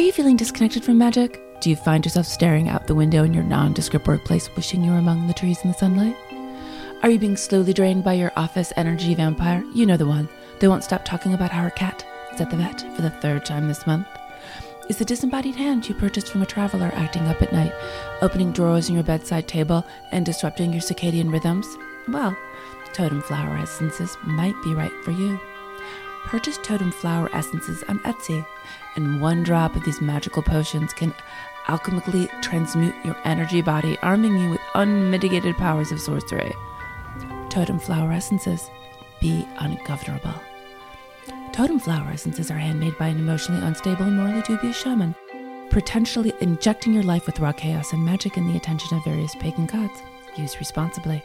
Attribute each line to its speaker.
Speaker 1: Are you feeling disconnected from magic? Do you find yourself staring out the window in your nondescript workplace, wishing you were among the trees in the sunlight? Are you being slowly drained by your office energy vampire? You know the one. They won't stop talking about how her cat is at the vet for the third time this month. Is the disembodied hand you purchased from a traveler acting up at night, opening drawers in your bedside table and disrupting your circadian rhythms? Well, totem flower essences might be right for you. Purchase totem flower essences on Etsy, and one drop of these magical potions can alchemically transmute your energy body, arming you with unmitigated powers of sorcery. Totem flower essences. Be ungovernable. Totem flower essences are handmade by an emotionally unstable and morally dubious shaman, potentially injecting your life with raw chaos and magic and the attention of various pagan gods. Use responsibly.